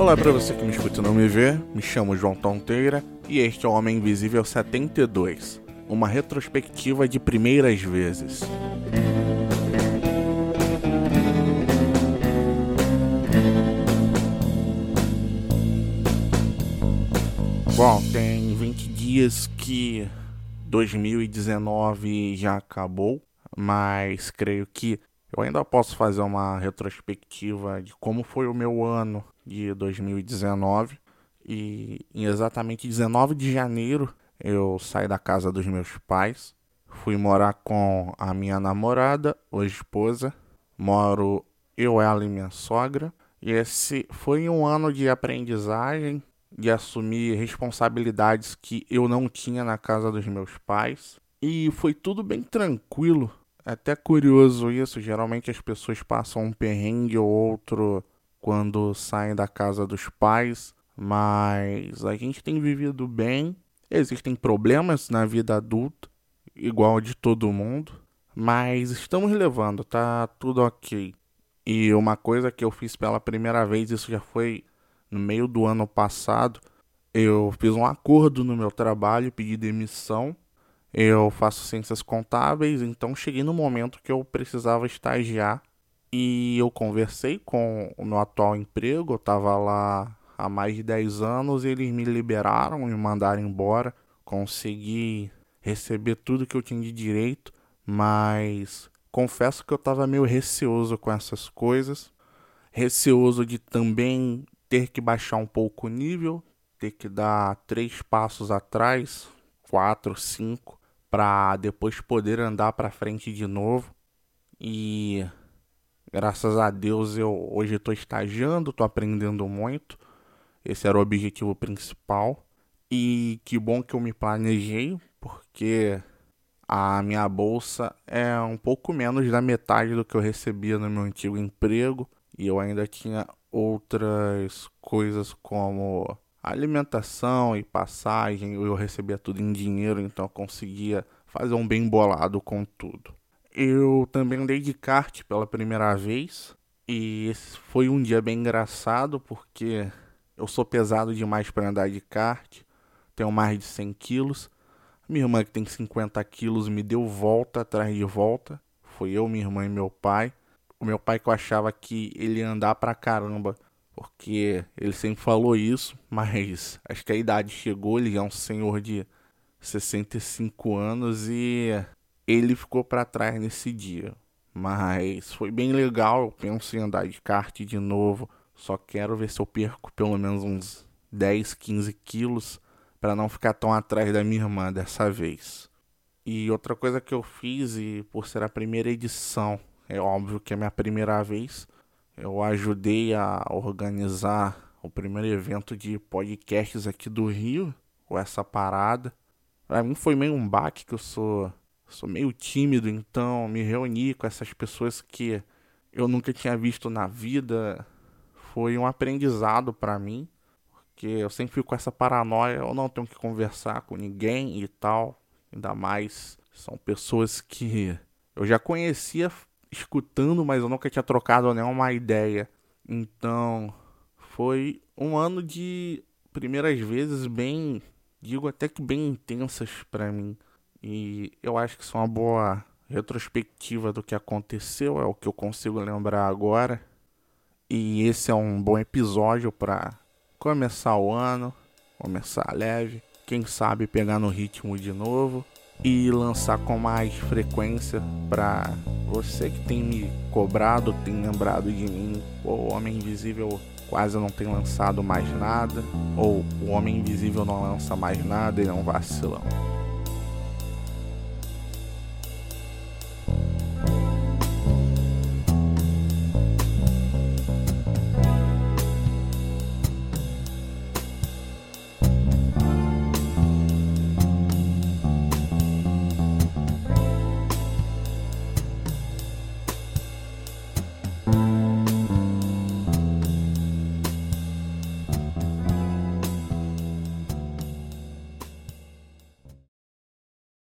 Olá para você que me escuta e não me vê, me chamo João Tonteira e este é o Homem Invisível 72, uma retrospectiva de primeiras vezes. Bom, tem 20 dias que 2019 já acabou, mas creio que eu ainda posso fazer uma retrospectiva de como foi o meu ano de 2019. E em exatamente 19 de janeiro eu saí da casa dos meus pais, fui morar com a minha namorada, hoje esposa. Moro eu, ela e minha sogra. E esse foi um ano de aprendizagem, de assumir responsabilidades que eu não tinha na casa dos meus pais. E foi tudo bem tranquilo. É até curioso isso. Geralmente as pessoas passam um perrengue ou outro quando saem da casa dos pais, mas a gente tem vivido bem. Existem problemas na vida adulta, igual de todo mundo, mas estamos levando, tá tudo ok. E uma coisa que eu fiz pela primeira vez, isso já foi no meio do ano passado, eu fiz um acordo no meu trabalho, pedi demissão. Eu faço ciências contábeis, então cheguei no momento que eu precisava estagiar e eu conversei com o meu atual emprego, eu estava lá há mais de 10 anos, eles me liberaram, me mandaram embora, consegui receber tudo que eu tinha de direito, mas confesso que eu estava meio receoso com essas coisas, receoso de também ter que baixar um pouco o nível, ter que dar três passos atrás, quatro, cinco, para depois poder andar para frente de novo. E Graças a Deus eu hoje estou estagiando, estou aprendendo muito. Esse era o objetivo principal. E que bom que eu me planejei, porque a minha bolsa é um pouco menos da metade do que eu recebia no meu antigo emprego. E eu ainda tinha outras coisas como alimentação e passagem. Eu recebia tudo em dinheiro, então eu conseguia fazer um bem bolado com tudo. Eu também andei de kart pela primeira vez. E esse foi um dia bem engraçado porque eu sou pesado demais para andar de kart. Tenho mais de 100 quilos. Minha irmã, que tem 50 quilos, me deu volta atrás de volta. Foi eu, minha irmã e meu pai. O meu pai que eu achava que ele ia andar pra caramba. Porque ele sempre falou isso, mas acho que a idade chegou. Ele é um senhor de 65 anos e ele ficou para trás nesse dia. Mas foi bem legal, eu penso em andar de kart de novo. Só quero ver se eu perco pelo menos uns 10, 15 quilos para não ficar tão atrás da minha irmã dessa vez. E outra coisa que eu fiz, e por ser a primeira edição, é óbvio que é minha primeira vez, eu ajudei a organizar o primeiro evento de podcasts aqui do Rio, com essa parada. Pra mim foi meio um baque que eu sou sou meio tímido, então me reunir com essas pessoas que eu nunca tinha visto na vida foi um aprendizado para mim, porque eu sempre fico com essa paranoia, eu não tenho que conversar com ninguém e tal, ainda mais são pessoas que eu já conhecia escutando, mas eu nunca tinha trocado nenhuma ideia. Então, foi um ano de primeiras vezes bem, digo até que bem intensas para mim. E eu acho que isso é uma boa retrospectiva do que aconteceu, é o que eu consigo lembrar agora. E esse é um bom episódio para começar o ano, começar leve, quem sabe pegar no ritmo de novo e lançar com mais frequência para você que tem me cobrado, tem lembrado de mim, o Homem Invisível quase não tem lançado mais nada, ou o Homem Invisível não lança mais nada, ele é um vacilão.